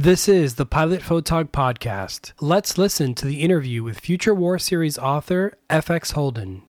This is the Pilot Photog podcast. Let's listen to the interview with Future War Series author FX Holden.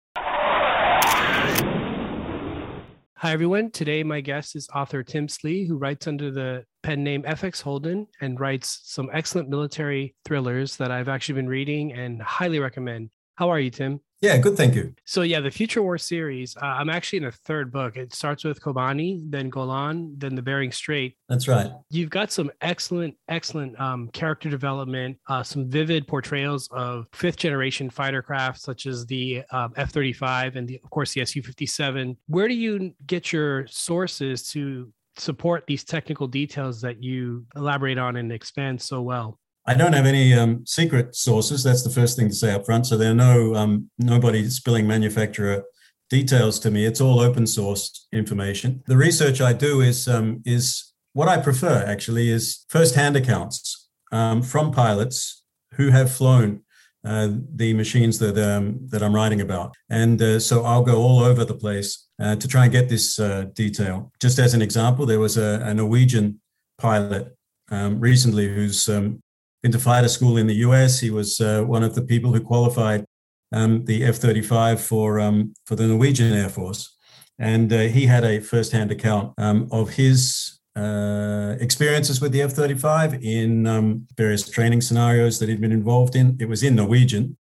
Hi, everyone. Today, my guest is author Tim Slee, who writes under the pen name FX Holden and writes some excellent military thrillers that I've actually been reading and highly recommend. How are you, Tim? Yeah, good. Thank you. So, yeah, the Future War series, uh, I'm actually in a third book. It starts with Kobani, then Golan, then the Bering Strait. That's right. You've got some excellent, excellent um, character development, uh, some vivid portrayals of fifth generation fighter craft, such as the um, F 35 and, the, of course, the Su 57. Where do you get your sources to support these technical details that you elaborate on and expand so well? I don't have any um, secret sources. That's the first thing to say up front. So there are no um, nobody spilling manufacturer details to me. It's all open source information. The research I do is um, is what I prefer actually is first-hand accounts um, from pilots who have flown uh, the machines that um, that I'm writing about, and uh, so I'll go all over the place uh, to try and get this uh, detail. Just as an example, there was a, a Norwegian pilot um, recently who's um, been to fighter school in the US. He was uh, one of the people who qualified um, the F-35 for um, for the Norwegian Air Force, and uh, he had a first-hand account um, of his uh, experiences with the F-35 in um, various training scenarios that he'd been involved in. It was in Norwegian.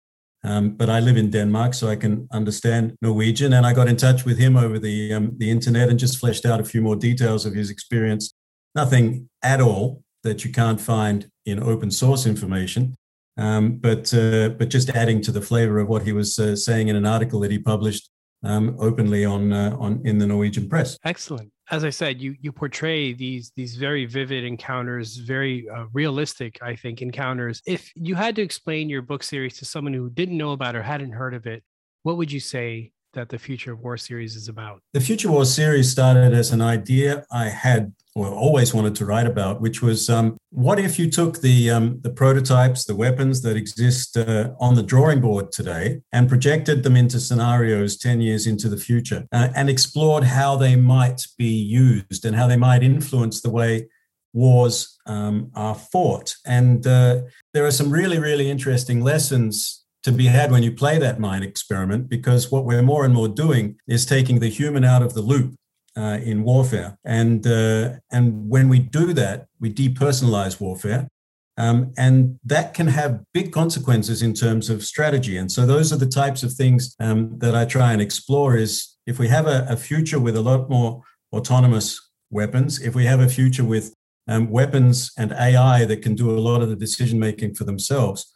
Um, but I live in Denmark, so I can understand Norwegian. And I got in touch with him over the um, the internet and just fleshed out a few more details of his experience. Nothing at all that you can't find in open source information. Um, but uh, but just adding to the flavor of what he was uh, saying in an article that he published um, openly on uh, on in the Norwegian press. Excellent. As I said, you you portray these these very vivid encounters, very uh, realistic, I think, encounters. If you had to explain your book series to someone who didn't know about or hadn't heard of it, what would you say that the Future of War series is about? The Future War series started as an idea I had or always wanted to write about, which was um, what if you took the um, the prototypes, the weapons that exist uh, on the drawing board today, and projected them into scenarios ten years into the future, uh, and explored how they might be used and how they might influence the way wars um, are fought. And uh, there are some really, really interesting lessons to be had when you play that mind experiment because what we're more and more doing is taking the human out of the loop uh, in warfare. And, uh, and when we do that, we depersonalize warfare. Um, and that can have big consequences in terms of strategy. And so those are the types of things um, that I try and explore is if we have a, a, future with a lot more autonomous weapons, if we have a future with um, weapons and AI that can do a lot of the decision making for themselves,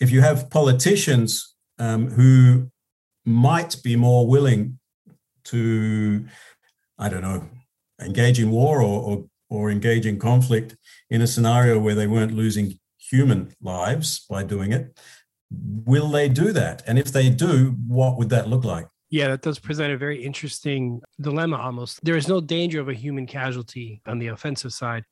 if you have politicians um, who might be more willing to, I don't know, engage in war or, or, or engage in conflict in a scenario where they weren't losing human lives by doing it, will they do that? And if they do, what would that look like? Yeah, that does present a very interesting dilemma almost. There is no danger of a human casualty on the offensive side.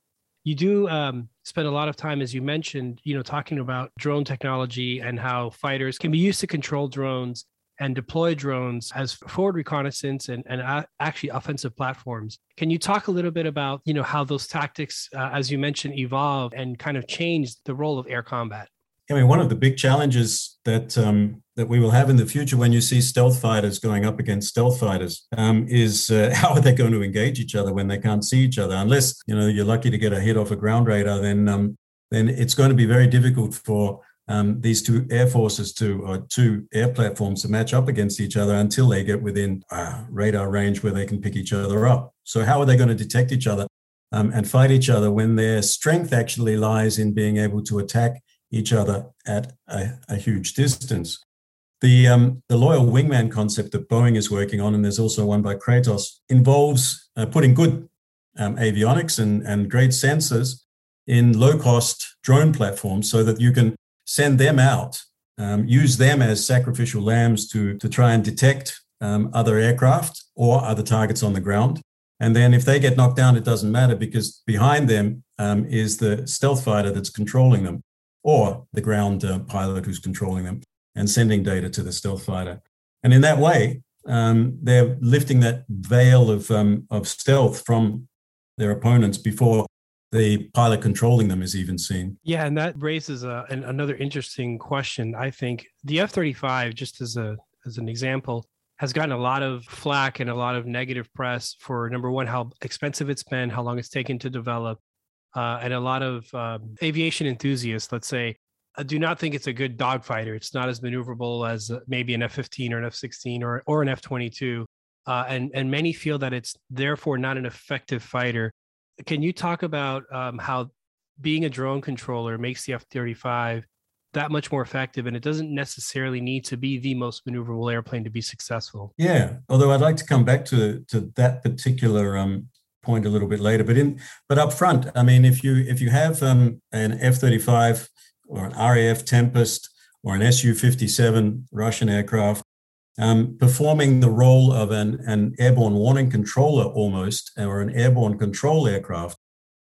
You do um, spend a lot of time, as you mentioned, you know, talking about drone technology and how fighters can be used to control drones and deploy drones as forward reconnaissance and, and actually offensive platforms. Can you talk a little bit about, you know, how those tactics, uh, as you mentioned, evolve and kind of change the role of air combat? I mean, one of the big challenges that um, that we will have in the future when you see stealth fighters going up against stealth fighters um, is uh, how are they going to engage each other when they can't see each other? Unless you know you're lucky to get a hit off a ground radar, then um, then it's going to be very difficult for um, these two air forces to or two air platforms to match up against each other until they get within uh, radar range where they can pick each other up. So how are they going to detect each other um, and fight each other when their strength actually lies in being able to attack each other at a, a huge distance. The, um, the loyal wingman concept that Boeing is working on, and there's also one by Kratos, involves uh, putting good um, avionics and, and great sensors in low cost drone platforms so that you can send them out, um, use them as sacrificial lambs to, to try and detect um, other aircraft or other targets on the ground. And then if they get knocked down, it doesn't matter because behind them um, is the stealth fighter that's controlling them or the ground uh, pilot who's controlling them and sending data to the stealth fighter. And in that way, um, they're lifting that veil of, um, of stealth from their opponents before the pilot controlling them is even seen. Yeah, and that raises a, an, another interesting question. I think the F 35, just as, a, as an example, has gotten a lot of flack and a lot of negative press for number one, how expensive it's been, how long it's taken to develop. Uh, and a lot of um, aviation enthusiasts, let's say, uh, do not think it's a good dogfighter. It's not as maneuverable as uh, maybe an F 15 or an F 16 or, or an F 22. Uh, and, and many feel that it's therefore not an effective fighter. Can you talk about um, how being a drone controller makes the F 35 that much more effective and it doesn't necessarily need to be the most maneuverable airplane to be successful yeah although i'd like to come back to to that particular um, point a little bit later but in but up front i mean if you if you have um, an f-35 or an raf tempest or an su-57 russian aircraft um, performing the role of an, an airborne warning controller almost or an airborne control aircraft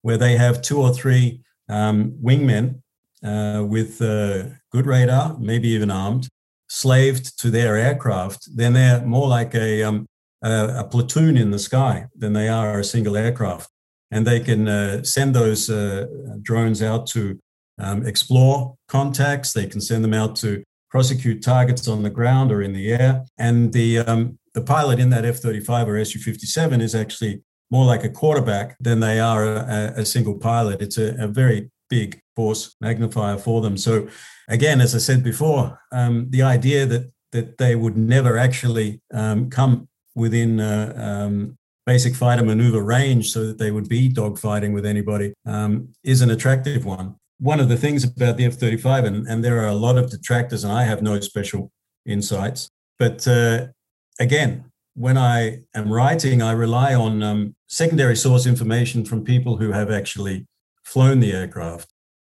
where they have two or three um, wingmen uh, with uh, good radar, maybe even armed, slaved to their aircraft, then they're more like a, um, a, a, platoon in the sky than they are a single aircraft. And they can uh, send those uh, drones out to um, explore contacts. They can send them out to prosecute targets on the ground or in the air. And the, um, the pilot in that F 35 or Su 57 is actually more like a quarterback than they are a, a single pilot. It's a, a very big force magnifier for them. So, again, as I said before, um, the idea that that they would never actually um, come within uh, um, basic fighter maneuver range, so that they would be dogfighting with anybody, um, is an attractive one. One of the things about the F 35, and, and there are a lot of detractors, and I have no special insights, but uh, again, when I am writing, I rely on um, secondary source information from people who have actually flown the aircraft.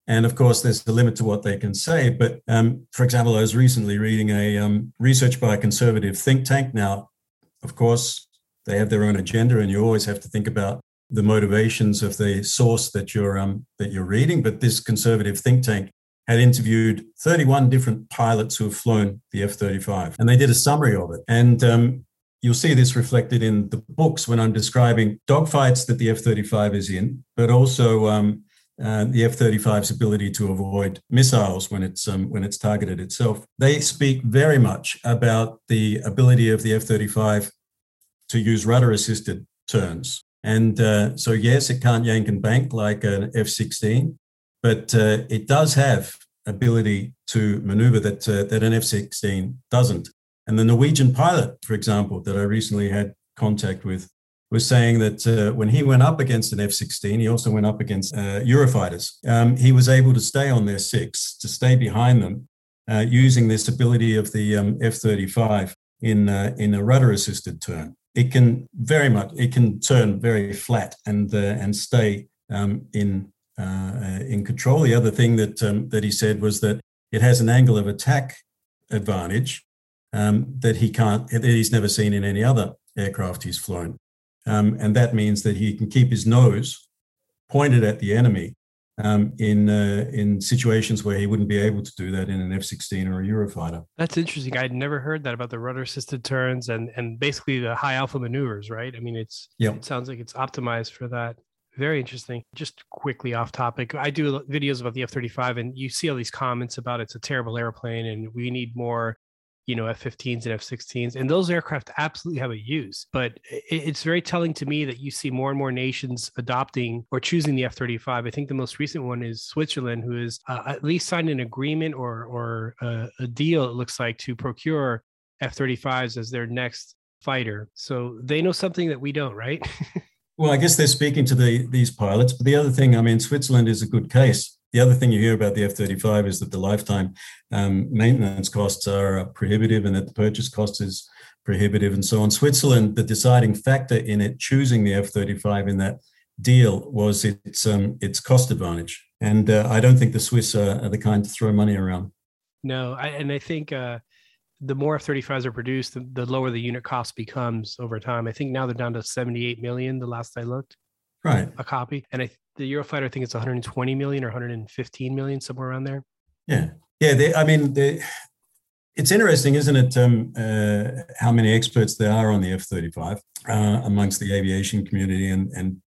And of course, there's a limit to what they can say. But um, for example, I was recently reading a um, research by a conservative think tank. Now, of course, they have their own agenda, and you always have to think about the motivations of the source that you're um, that you're reading. But this conservative think tank had interviewed 31 different pilots who have flown the F-35, and they did a summary of it. And um, you'll see this reflected in the books when I'm describing dogfights that the F 35 is in, but also um, uh, the F 35's ability to avoid missiles when it's, um, when it's targeted itself. They speak very much about the ability of the F 35 to use rudder assisted turns. And uh, so, yes, it can't yank and bank like an F 16, but uh, it does have ability to maneuver that, uh, that an F 16 doesn't. And the Norwegian pilot, for example, that I recently had contact with, was saying that uh, when he went up against an F 16, he also went up against uh, Eurofighters. Um, he was able to stay on their six, to stay behind them, uh, using this ability of the um, F 35 in, uh, in a rudder assisted turn. It can very much, it can turn very flat and, uh, and stay um, in, uh, in control. The other thing that, um, that he said was that it has an angle of attack advantage um, that he can't, that he's never seen in any other aircraft he's flown. Um, and that means that he can keep his nose pointed at the enemy um, in uh, in situations where he wouldn't be able to do that in an F-16 or a Eurofighter. That's interesting. I'd never heard that about the rudder-assisted turns and and basically the high alpha maneuvers, right? I mean, it's yep. it sounds like it's optimized for that. Very interesting. Just quickly off topic, I do videos about the F-35, and you see all these comments about it's a terrible airplane and we need more you know F-15s and F-16s, and those aircraft absolutely have a use. But it's very telling to me that you see more and more nations adopting or choosing the F-35. I think the most recent one is Switzerland, who has uh, at least signed an agreement or or a, a deal. It looks like to procure F-35s as their next fighter. So they know something that we don't, right? well, I guess they're speaking to the, these pilots. But the other thing, I mean, Switzerland is a good case the other thing you hear about the F 35 is that the lifetime um, maintenance costs are prohibitive and that the purchase cost is prohibitive and so on. Switzerland, the deciding factor in it choosing the F 35 in that deal was its, um, its cost advantage. And uh, I don't think the Swiss are, are, the kind to throw money around. No, I, and I think uh, the more F 35s are produced, the, the lower the unit cost becomes over time. I think now they're down to 78 million the last I looked right a copy and i the Eurofighter, I think it's 120 million or 115 million, somewhere around there. Yeah, yeah. They, I mean, they, it's interesting, isn't it? Um, uh, how many experts there are on the F-35 uh, amongst the aviation community, and and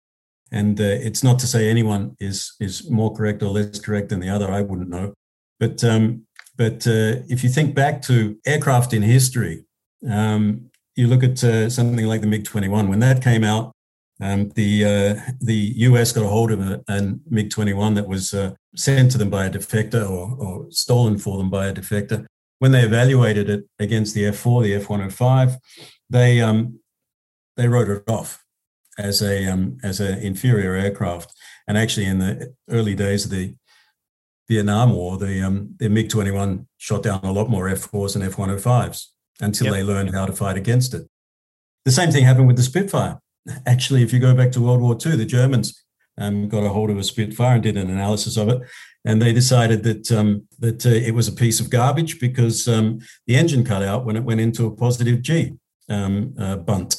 And uh, it's not to say anyone is is more correct or less correct than the other. I wouldn't know. But um, but uh, if you think back to aircraft in history, um, you look at uh, something like the MiG 21. When that came out, um, the uh, the US got a hold of a, a MiG 21 that was uh, sent to them by a defector or, or, stolen for them by a defector. When they evaluated it against the F4, the F105, they um, they wrote it off as a um, as an inferior aircraft. And actually, in the early days of the Vietnam War, the um, the MiG 21 shot down a lot more F4s and F105s until yep. they learned how to fight against it. The same thing happened with the Spitfire. Actually, if you go back to World War II, the Germans um, got a hold of a Spitfire and did an analysis of it, and they decided that um, that uh, it was a piece of garbage because um, the engine cut out when it went into a positive G um, uh, bunt.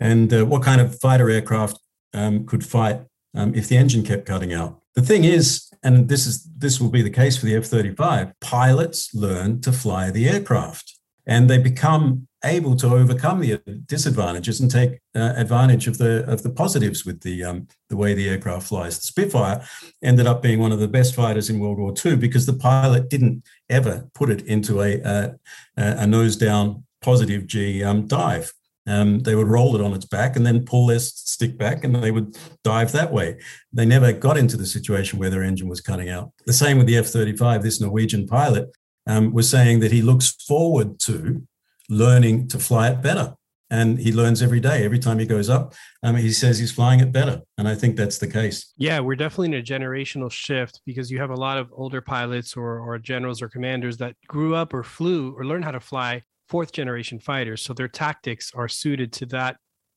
And uh, what kind of fighter aircraft um, could fight um, if the engine kept cutting out? The thing is, and this is this will be the case for the F-35, pilots learn to fly the aircraft and they become able to overcome the disadvantages and take uh, advantage of the of the positives with the um, the way the aircraft flies. The Spitfire ended up being one of the best fighters in World War II because the pilot didn't ever put it into a a, nose down positive G um, dive. Um, they would roll it on its back and then pull their stick back and they would dive that way. They never got into the situation where their engine was cutting out. The same with the F 35. This Norwegian pilot um, was saying that he looks forward to learning to fly it better. And he learns every day. Every time he goes up, um, he says he's flying it better. And I think that's the case. Yeah, we're definitely in a generational shift because you have a lot of older pilots or, or generals or commanders that grew up or flew or learned how to fly fourth generation fighters. So their tactics are suited to that,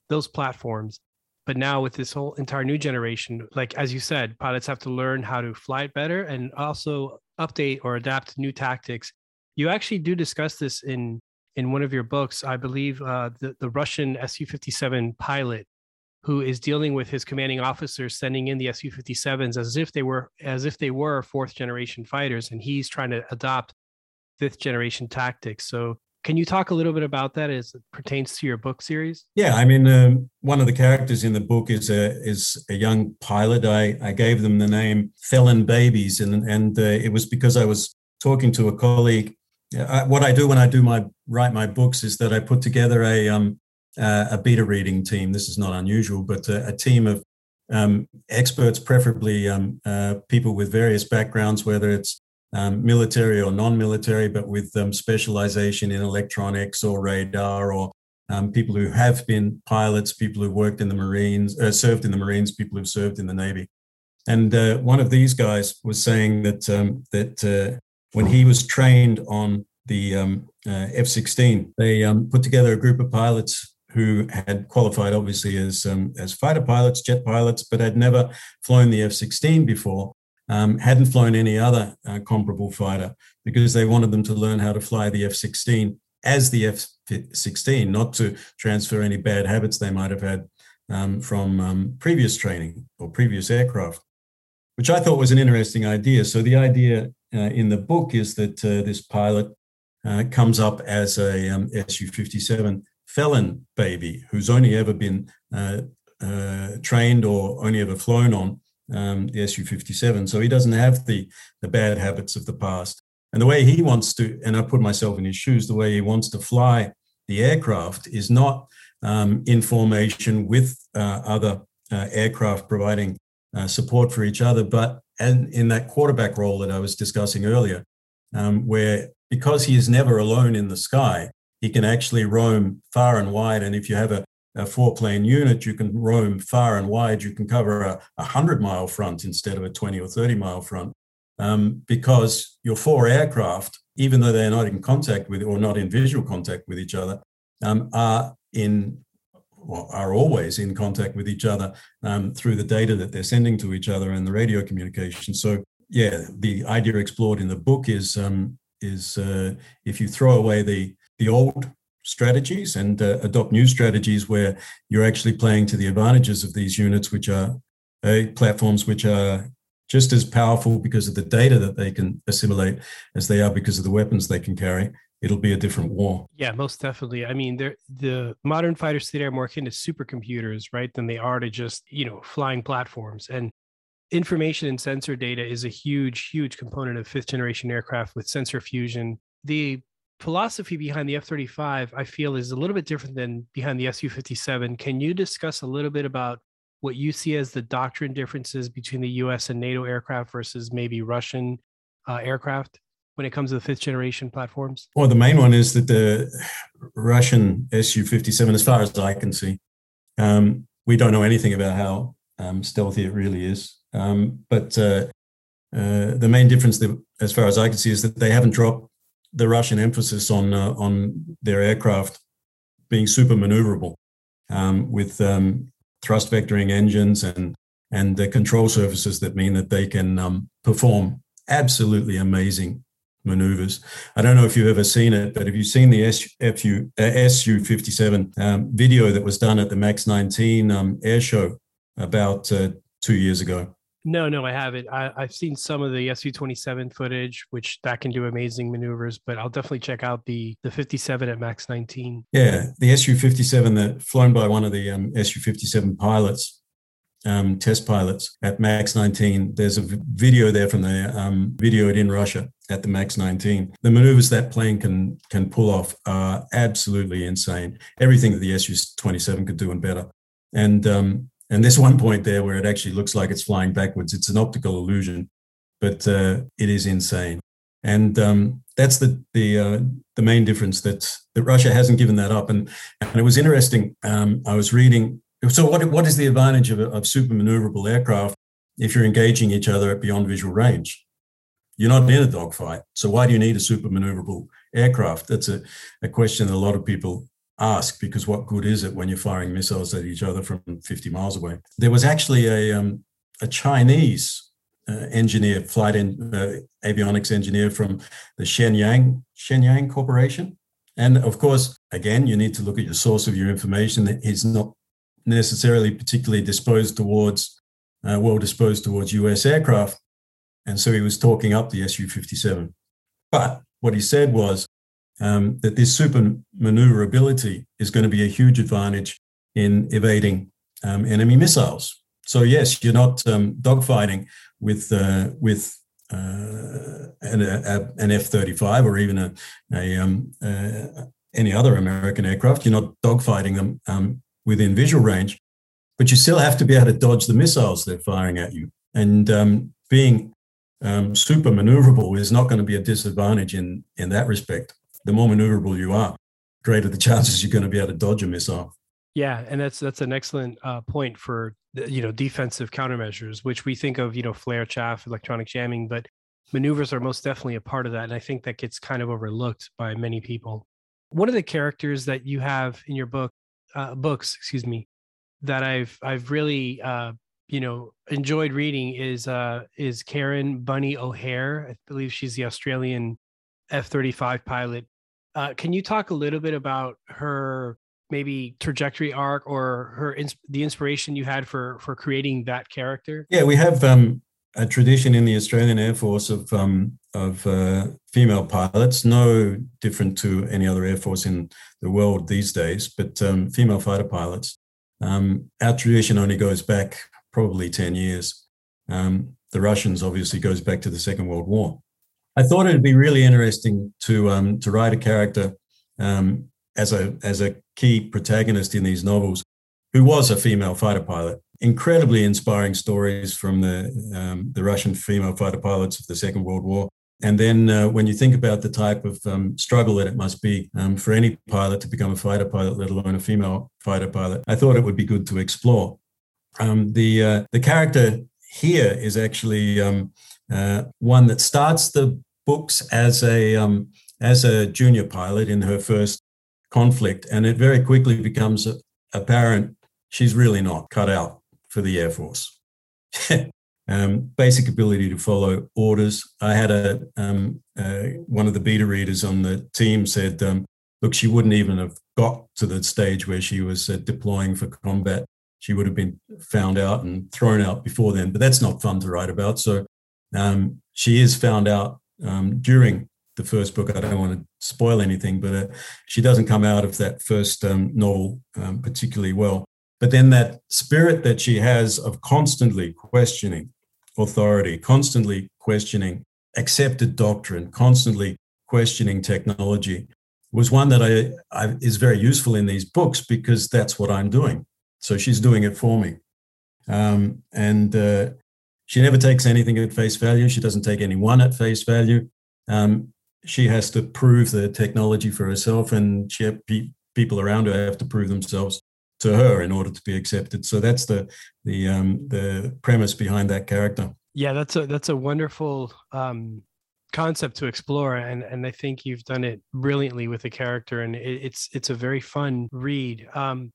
those platforms. But now with this whole entire new generation, like as you said, pilots have to learn how to fly it better and also update or adapt new tactics. You actually do discuss this in in one of your books. I believe uh, the the Russian Su fifty seven pilot who is dealing with his commanding officers sending in the Su fifty sevens as if they were as if they were fourth generation fighters, and he's trying to adopt fifth generation tactics. So can you talk a little bit about that as it pertains to your book series? Yeah, I mean, um, one of the characters in the book is a is a young pilot. I, I gave them the name Felon Babies, and and uh, it was because I was talking to a colleague. I, what I do when I do my write my books is that I put together a um uh, a beta reading team. This is not unusual, but a, a team of um, experts, preferably um, uh, people with various backgrounds, whether it's um, military or non-military, but with um, specialization in electronics or radar, or um, people who have been pilots, people who worked in the Marines, uh, served in the Marines, people who've served in the Navy. And uh, one of these guys was saying that that uh, when he was trained on the um, uh, F-16, they um, put together a group of pilots who had qualified obviously as as fighter pilots, jet pilots, but had never flown the F-16 before um, hadn't flown any other uh, comparable fighter because they wanted them to learn how to fly the F 16 as the F 16, not to transfer any bad habits they might have had um, from um, previous training or previous aircraft, which I thought was an interesting idea. So, the idea uh, in the book is that uh, this pilot uh, comes up as a um, Su 57 felon baby who's only ever been uh, uh, trained or only ever flown on um, the Su 57. So he doesn't have the, the bad habits of the past. And the way he wants to, and I put myself in his shoes, the way he wants to fly the aircraft is not um, in formation with uh, other aircraft providing uh, support for each other, but and in that quarterback role that I was discussing earlier, um, where because he is never alone in the sky, he can actually roam far and wide. And if you have a, a four plane unit, you can roam far and wide. You can cover a, a 100 mile front instead of a 20 or 30 mile front um, because your four aircraft, even though they're not in contact with or not in visual contact with each other, um, are in are always in contact with each other um, through the data that they're sending to each other and the radio communication. So, yeah, the idea explored in the book is um, is uh, if you throw away the the old strategies and uh, adopt new strategies where you're actually playing to the advantages of these units, which are uh, platforms which are just as powerful because of the data that they can assimilate as they are because of the weapons they can carry. It'll be a different war. Yeah, most definitely. I mean, the modern fighters today are more akin to supercomputers, right, than they are to just you know flying platforms. And information and sensor data is a huge, huge component of fifth generation aircraft with sensor fusion. The philosophy behind the F 35, I feel, is a little bit different than behind the Su 57. Can you discuss a little bit about what you see as the doctrine differences between the US and NATO aircraft versus maybe Russian uh, aircraft when it comes to the fifth generation platforms? Well, the main one is that the Russian Su 57, as far as I can see, um, we don't know anything about how um, stealthy it really is. Um, but uh, uh, the main difference, that, as far as I can see, is that they haven't dropped the Russian emphasis on uh, on their aircraft being super maneuverable um, with um, thrust vectoring engines and and the control surfaces that mean that they can um, perform absolutely amazing maneuvers. I don't know if you've ever seen it, but have you seen the SU, uh, SU 57 um, video that was done at the MAKS 19 um, air show about uh, two years ago? No, no, I haven't. I, have seen some of the Su twenty seven footage, which that can do amazing maneuvers. But I'll definitely check out the the fifty seven at MAKS nineteen. Yeah, the Su fifty seven that flown by one of the um, Su fifty seven pilots, um, test pilots at MAKS nineteen. There's a video there from the um, videoed in Russia at the MAKS nineteen. The maneuvers that plane can can pull off are absolutely insane. Everything that the Su twenty seven could do and better. And um, and there's one point there where it actually looks like it's flying backwards. It's an optical illusion, but uh, it is insane. And um, that's the the uh, the main difference that that Russia hasn't given that up. And and it was interesting. Um, I was reading. So what what is the advantage of, of super maneuverable aircraft if you're engaging each other at beyond visual range? You're not in a dogfight. So why do you need a super maneuverable aircraft? That's a, a question that a lot of people ask because what good is it when you're firing missiles at each other from 50 miles away? There was actually a, um, a Chinese uh, engineer, flight in, uh, avionics engineer from the Shenyang, Shenyang Corporation. And of course, again, you need to look at your source of your information. That he's not necessarily particularly disposed towards, uh, well disposed towards US aircraft. And so he was talking up the Su 57. But what he said was um, that this super maneuverability is going to be a huge advantage in evading um, enemy missiles. So yes, you're not um, dogfighting with uh, with uh, an, an F-35 or even a, a um, uh, any other American aircraft. You're not dogfighting them um, within visual range, but you still have to be able to dodge the missiles they're firing at you. And um, being um, super maneuverable is not going to be a disadvantage in in that respect the more maneuverable you are, greater the chances you're going to be able to dodge a missile. Yeah, and that's that's an excellent uh, point for you know defensive countermeasures, which we think of you know flare, chaff, electronic jamming, but maneuvers are most definitely a part of that, and I think that gets kind of overlooked by many people. One of the characters that you have in your book, uh, books, excuse me, that I've I've really uh, you know enjoyed reading is uh, is Karen Bunny O'Hare. I believe she's the Australian F thirty five pilot uh, can you talk a little bit about her maybe trajectory arc or her the inspiration you had for for creating that character? Yeah, we have um, a tradition in the Australian Air Force of um, of uh, female pilots, no different to any other air force in the world these days, but um, female fighter pilots. Um, our tradition only goes back probably ten years. Um, the Russians obviously goes back to the Second World War. I thought it'd be really interesting to um, to write a character um, as a as a key protagonist in these novels, who was a female fighter pilot. Incredibly inspiring stories from the um, the Russian female fighter pilots of the Second World War. And then uh, when you think about the type of um, struggle that it must be um, for any pilot to become a fighter pilot, let alone a female fighter pilot, I thought it would be good to explore. Um, the uh, the character here is actually um, uh, one that starts the books as a um, as a junior pilot in her first conflict, and it very quickly becomes apparent she's really not cut out for the Air Force. um, basic ability to follow orders. I had a um, uh, one of the beta readers on the team said, um, "Look, she wouldn't even have got to the stage where she was uh, deploying for combat. She would have been found out and thrown out before then. But that's not fun to write about. So um, she is found out um, during the first book. I don't want to spoil anything, but uh, she doesn't come out of that first um, novel particularly well. But then that spirit that she has of constantly questioning authority, constantly questioning accepted doctrine, constantly questioning technology, was one that I, I, is very useful in these books because that's what I'm doing. So she's doing it for me, um, and uh, she never takes anything at face value. She doesn't take anyone at face value. Um, she has to prove the technology for herself, and she, people around her have to prove themselves to her in order to be accepted. So that's the the um, the premise behind that character. Yeah, that's a that's a wonderful um, concept to explore, and and I think you've done it brilliantly with the character, and it, it's it's a very fun read. Um,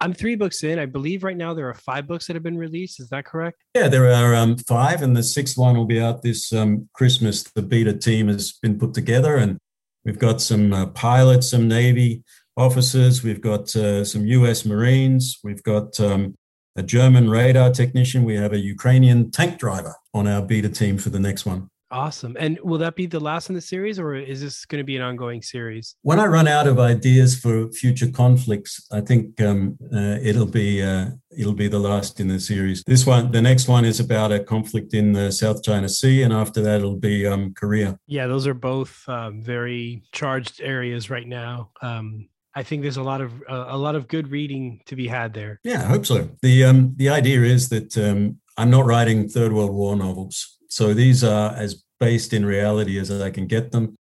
I'm three books in. I believe right now there are five books that have been released. Is that correct? Yeah, there are um, five, and the sixth one will be out this um, Christmas. The beta team has been put together, and we've got some uh, pilots, some Navy officers, we've got uh, some US Marines, we've got um, a German radar technician. We have a Ukrainian tank driver on our beta team for the next one. Awesome. And will that be the last in the series or is this going to be an ongoing series? When I run out of ideas for future conflicts, I think um, uh, it'll be uh, it'll be the last in the series. This one, the next one is about a conflict in the South China Sea and after that it'll be um, Korea. Yeah, those are both um, very charged areas right now. I think there's a lot of uh, a lot of good reading to be had there. Yeah, I hope so. the um, The idea is that um, I'm not writing Third World War novels, so these are as based in reality as I can get them.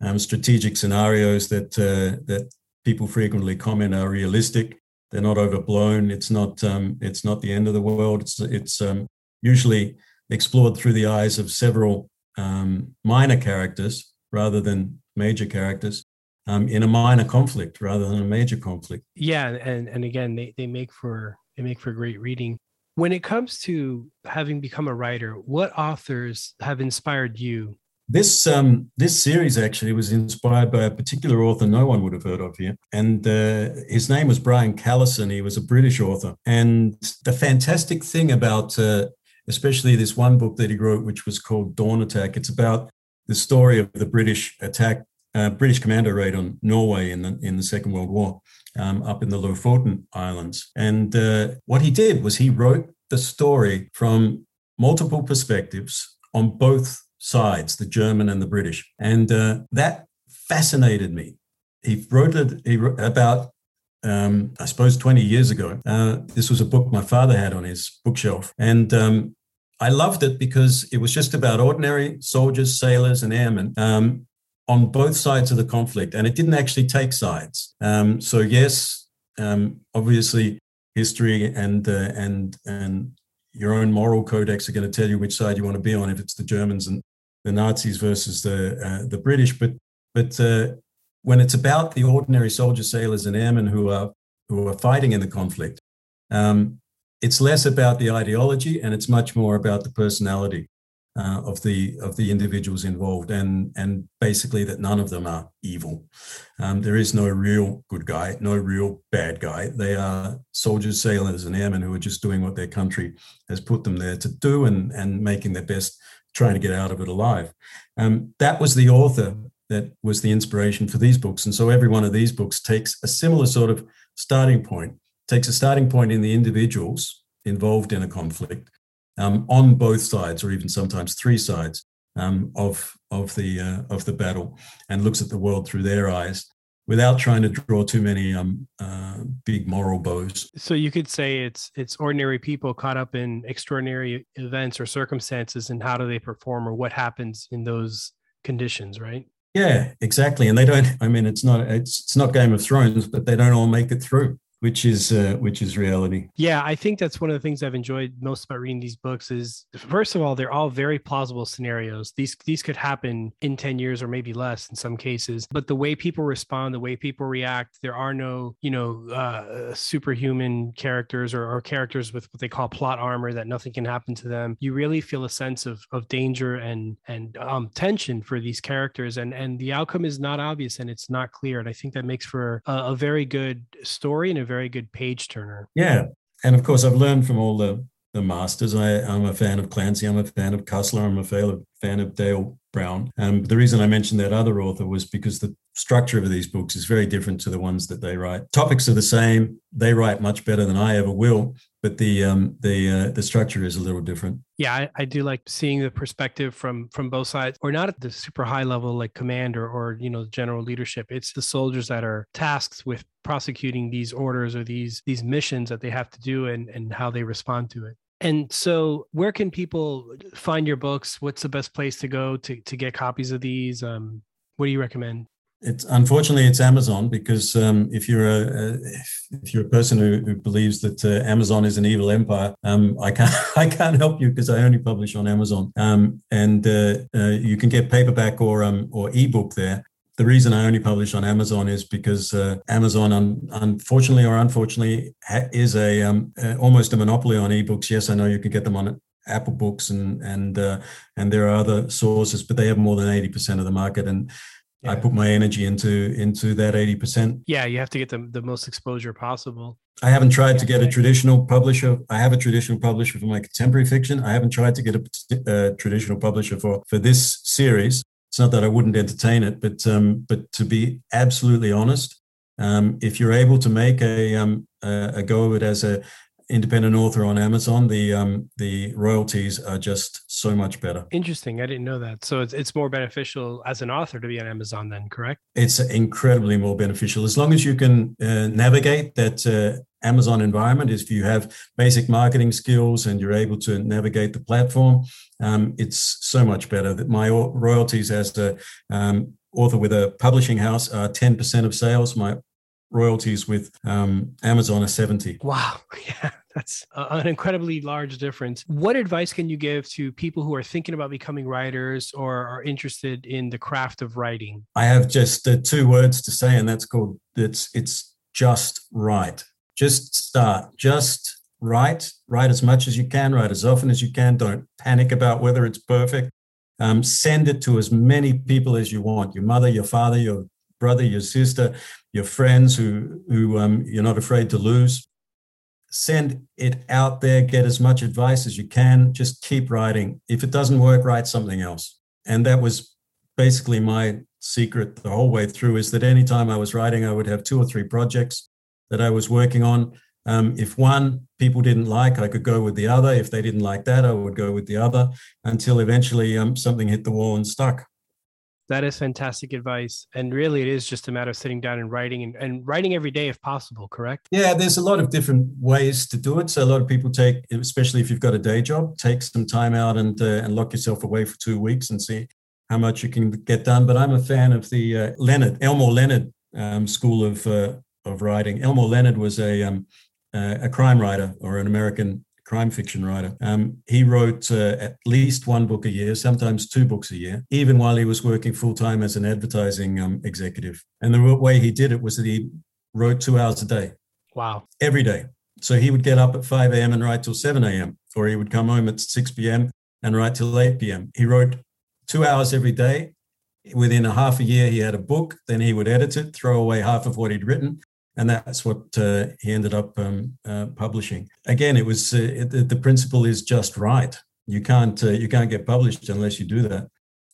Um, strategic scenarios that uh, that people frequently comment are realistic. They're not overblown. It's not um, it's not the end of the world. It's it's um, usually explored through the eyes of several um, minor characters rather than major characters um, in a minor conflict rather than a major conflict. Yeah, and and again, they they make for they make for great reading. When it comes to having become a writer, what authors have inspired you? This um, this series actually was inspired by a particular author no one would have heard of here, and uh, his name was Brian Callison. He was a British author, and the fantastic thing about uh, especially this one book that he wrote, which was called Dawn Attack, it's about the story of the British attack British commando raid on Norway in the in the Second World War, um, up in the Lofoten Islands. And uh, what he did was he wrote the story from multiple perspectives on both sides, the German and the British, and uh, that fascinated me. He wrote it he wrote about. Um, I suppose 20 years ago. Uh, this was a book my father had on his bookshelf. And um, I loved it because it was just about ordinary soldiers, sailors, and airmen um, on both sides of the conflict, and it didn't actually take sides. Um, so yes, um, obviously, history and uh, and and your own moral codex are going to tell you which side you want to be on if it's the Germans and the Nazis versus the uh, the British. But but uh, when it's about the ordinary soldiers, sailors, and airmen who are who are fighting in the conflict, um, it's less about the ideology and it's much more about the personality uh, of the of the individuals involved, and and basically that none of them are evil. Um, there is no real good guy, no real bad guy. They are soldiers, sailors, and airmen who are just doing what their country has put them there to do, and and making their best, trying to get out of it alive. Um, that was the author that was the inspiration for these books, and so every one of these books takes a similar sort of starting point, takes a starting point in the individuals involved in a conflict um, on both sides, or even sometimes three sides um, of of the uh, of the battle, and looks at the world through their eyes without trying to draw too many um, uh, big moral bows. So you could say it's it's ordinary people caught up in extraordinary events or circumstances, and how do they perform, or what happens in those conditions, right? Yeah, exactly. And they don't. I mean, it's not it's it's not Game of Thrones, but they don't all make it through which is uh, which is reality. Yeah i think that's one of the things i've enjoyed most about reading these books is first of all they're all very plausible scenarios. These these could happen in 10 years or maybe less in some cases but the way people respond the way people react there are no you know uh, superhuman characters or, or characters with what they call plot armor that nothing can happen to them. You really feel a sense of of danger and and um, tension for these characters and and the outcome is not obvious and it's not clear and i think that makes for a, a very good story and a very good page turner. Yeah. And of course, I've learned from all the, the masters. I, am a fan of Clancy. I'm a fan of Cussler. I'm a fan of Dale Brown. Um, the reason I mentioned that other author was because the structure of these books is very different to the ones that they write. Topics are the same. They write much better than I ever will, but the um, the uh, the structure is a little different. Yeah, I, I, do like seeing the perspective from from both sides, or not at the super high level like commander or you know general leadership. It's the soldiers that are tasked with prosecuting these orders or these these missions that they have to do and and how they respond to it. And so, where can people find your books? What's the best place to go to to get copies of these? Um, what do you recommend? It's unfortunately it's Amazon because um, if you're a, a, if you're a person who, who believes that uh, Amazon is an evil empire, um, I can't I can't help you because I only publish on Amazon. Um, and uh, uh, you can get paperback or um, or ebook there. The reason I only publish on Amazon is because uh, Amazon, un- unfortunately or unfortunately, ha- is a um, almost a monopoly on ebooks. Yes, I know you can get them on Apple Books and and uh, and there are other sources, but they have more than eighty percent of the market and yeah. I put my energy into into that 80%. Yeah, you have to get the, the most exposure possible. I haven't tried to get a traditional publisher. I have a traditional publisher for my contemporary fiction. I haven't tried to get a, a traditional publisher for for this series. It's not that I wouldn't entertain it, but um, but to be absolutely honest, um, if you're able to make a um, a, a go of it as a independent author on Amazon, the um, the royalties are just so much better. Interesting. I didn't know that. So it's it's more beneficial as an author to be on Amazon, then, correct? It's incredibly more beneficial as long as you can uh, navigate that. Uh, Amazon environment if you have basic marketing skills and you're able to navigate the platform. Um, it's so much better that my royalties as a um, author with a publishing house are 10% of sales. My royalties with um, Amazon are 70. Wow. Yeah, that's an incredibly large difference. What advice can you give to people who are thinking about becoming writers or are interested in the craft of writing? I have just uh, two words to say, and that's called it's it's just write. Just start. Just write. Write as much as you can. Write as often as you can. Don't panic about whether it's perfect. Um, send it to as many people as you want your mother, your father, your brother, your sister, your friends who who um, you're not afraid to lose. Send it out there. Get as much advice as you can. Just keep writing. If it doesn't work, write something else. And that was basically my secret the whole way through. Is that anytime I was writing, I would have two or three projects that I was working on. Um, if one people didn't like, I could go with the other. If they didn't like that, I would go with the other until eventually um, something hit the wall and stuck. That is fantastic advice. And really, it is just a matter of sitting down and writing and, and writing every day if possible, correct? Yeah, there's a lot of different ways to do it. So, a lot of people take, especially if you've got a day job, take some time out and, uh, and lock yourself away for two weeks and see how much you can get done. But I'm a fan of the uh, Leonard, Elmore Leonard um, school of, uh, of writing. Elmore Leonard was a, um, uh, a crime writer or an American crime fiction writer. Um, he wrote uh, at least one book a year, sometimes two books a year, even while he was working full time as an advertising um, executive. And the way he did it was that he wrote two hours a day. Wow. Every day. So he would get up at 5 a.m. and write till 7 a.m., or he would come home at 6 p.m. and write till 8 p.m. He wrote two hours every day. Within a half a year, he had a book. Then he would edit it, throw away half of what he'd written, and that's what uh, he ended up um, uh, publishing. Again, it was uh, it, the principle is just right. You can't uh, you can't get published unless you do that,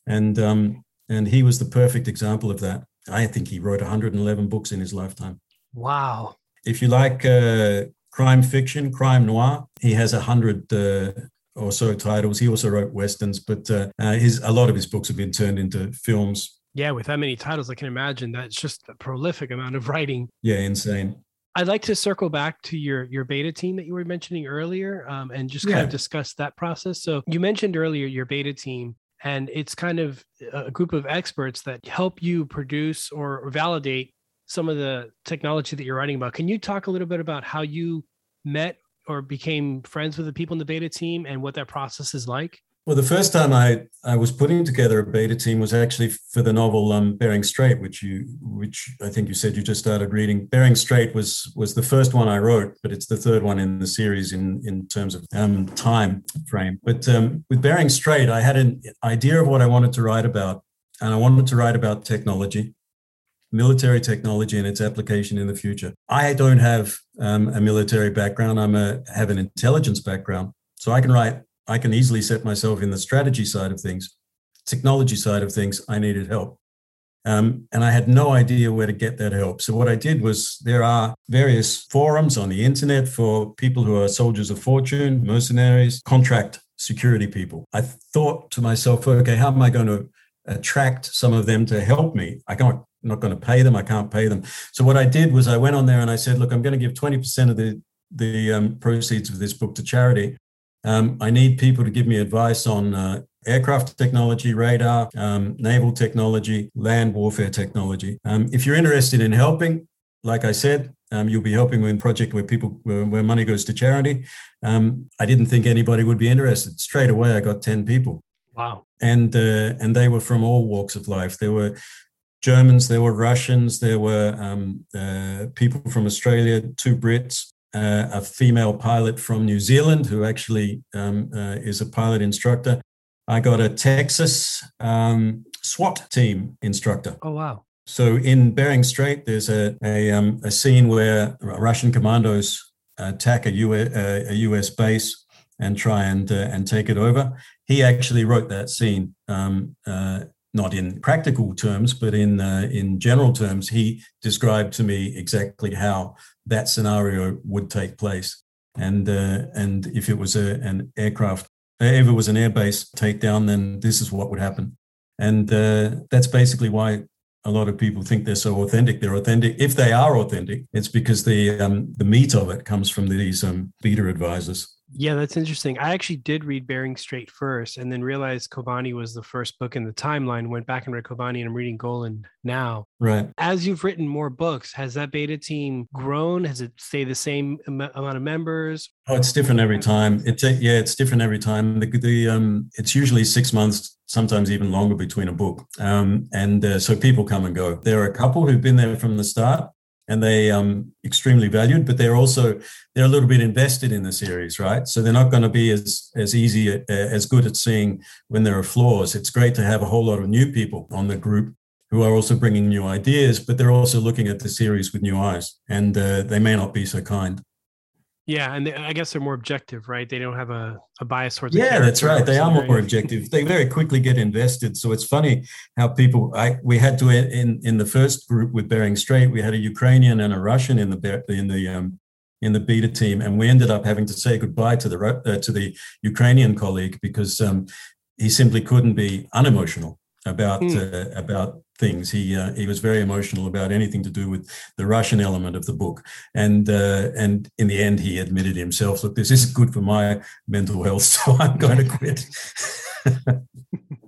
and um, and he was the perfect example of that. I think he wrote 111 books in his lifetime. Wow! If you like uh, crime fiction, crime noir, he has a hundred uh, or so titles. He also wrote westerns, but his a lot of his books have been turned into films yeah, with that many titles, I can imagine that's just a prolific amount of writing. Yeah, insane. I'd like to circle back to your your beta team that you were mentioning earlier, um, and just kind yeah. of discuss that process. So you mentioned earlier your beta team, and it's kind of a group of experts that help you produce or validate some of the technology that you're writing about. Can you talk a little bit about how you met or became friends with the people in the beta team and what that process is like? Well, the first time I, I was putting together a beta team was actually for the novel um, Bering Strait, which you which I think you said you just started reading. Bering Strait was was the first one I wrote, but it's the third one in the series in in terms of um, time frame. But um, with Bering Strait, I had an idea of what I wanted to write about, and I wanted to write about technology, military technology, and its application in the future. I don't have um, a military background. I'm a have an intelligence background. So I can write, I can easily set myself in the strategy side of things, technology side of things. I needed help. Um, and I had no idea where to get that help. So what I did was there are various forums on the internet for people who are soldiers of fortune, mercenaries, contract security people. I thought to myself, okay, how am I going to attract some of them to help me? I can't I'm not going to pay them. I can't pay them. So what I did was I went on there and I said, look, I'm going to give 20% of the the um, proceeds of this book to charity. Um, I need people to give me advice on uh, aircraft technology, radar, um, naval technology, land warfare technology. Um, if you're interested in helping, like I said, um, you'll be helping with a project where people where, where money goes to charity. Um, I didn't think anybody would be interested. Straight away, I got 10 people. Wow. And uh, and they were from all walks of life. There were Germans, there were Russians, there were um, uh, people from Australia, two Brits, uh, a female pilot from New Zealand who actually um, uh, is a pilot instructor. I got a Texas um, SWAT team instructor. Oh, wow. So in Bering Strait, there's a, a, um, a scene where Russian commandos attack a US, a US base and try and, uh, and take it over. He actually wrote that scene. Um, uh, not in practical terms, but in uh, in general terms, he described to me exactly how that scenario would take place, and uh, and if it was a, an aircraft, if it was an airbase takedown, then this is what would happen, and uh, that's basically why a lot of people think they're so authentic. They're authentic. If they are authentic, it's because the um, the meat of it comes from these um, beta advisors. Yeah, that's interesting. I actually did read Bering Strait first and then realized Kobani was the first book in the timeline. Went back and read Kobani and I'm reading Golan now. Right. As you've written more books, has that beta team grown? Has it stayed the same amount of members? Oh, it's different every time. It's a, yeah, it's different every time. The, the um, it's usually six months, sometimes even longer between a book. Um, and uh, so people come and go. There are a couple who've been there from the start and they um extremely valued but they're also they're a little bit invested in the series right? So they're not going to be as as easy uh, as good at seeing when there are flaws. It's great to have a whole lot of new people on the group who are also bringing new ideas but they're also looking at the series with new eyes and uh, they may not be so kind yeah, and they, I guess they're more objective, right? They don't have a, a bias towards. Yeah, that's right. They are more objective. They very quickly get invested. So it's funny how people. I we had to in in the first group with Bering Strait, we had a Ukrainian and a Russian in the in the um, in the beta team, and we ended up having to say goodbye to the uh, to the Ukrainian colleague because um, he simply couldn't be unemotional about mm. uh, about things. He uh, he was very emotional about anything to do with the Russian element of the book, and uh, and in the end, he admitted himself, "Look, this isn't good for my mental health, so I'm going to quit."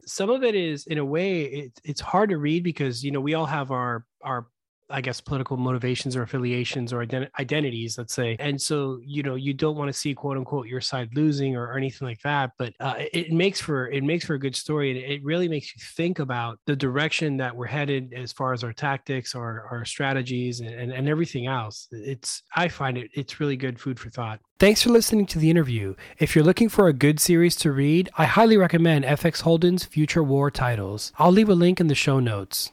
Some of it is, in a way, it, it's hard to read because you know we all have our our I guess political motivations or affiliations or ident- identities, let's say. And so, you know, you don't want to see quote unquote your side losing or, anything like that. But uh, it makes for it makes for a good story, and it really makes you think about the direction that we're headed as far as our tactics, our our strategies, and, and everything else. It's I find it it's really good food for thought. Thanks for listening to the interview. If you're looking for a good series to read, I highly recommend FX Holden's Future War Titles. I'll leave a link in the show notes.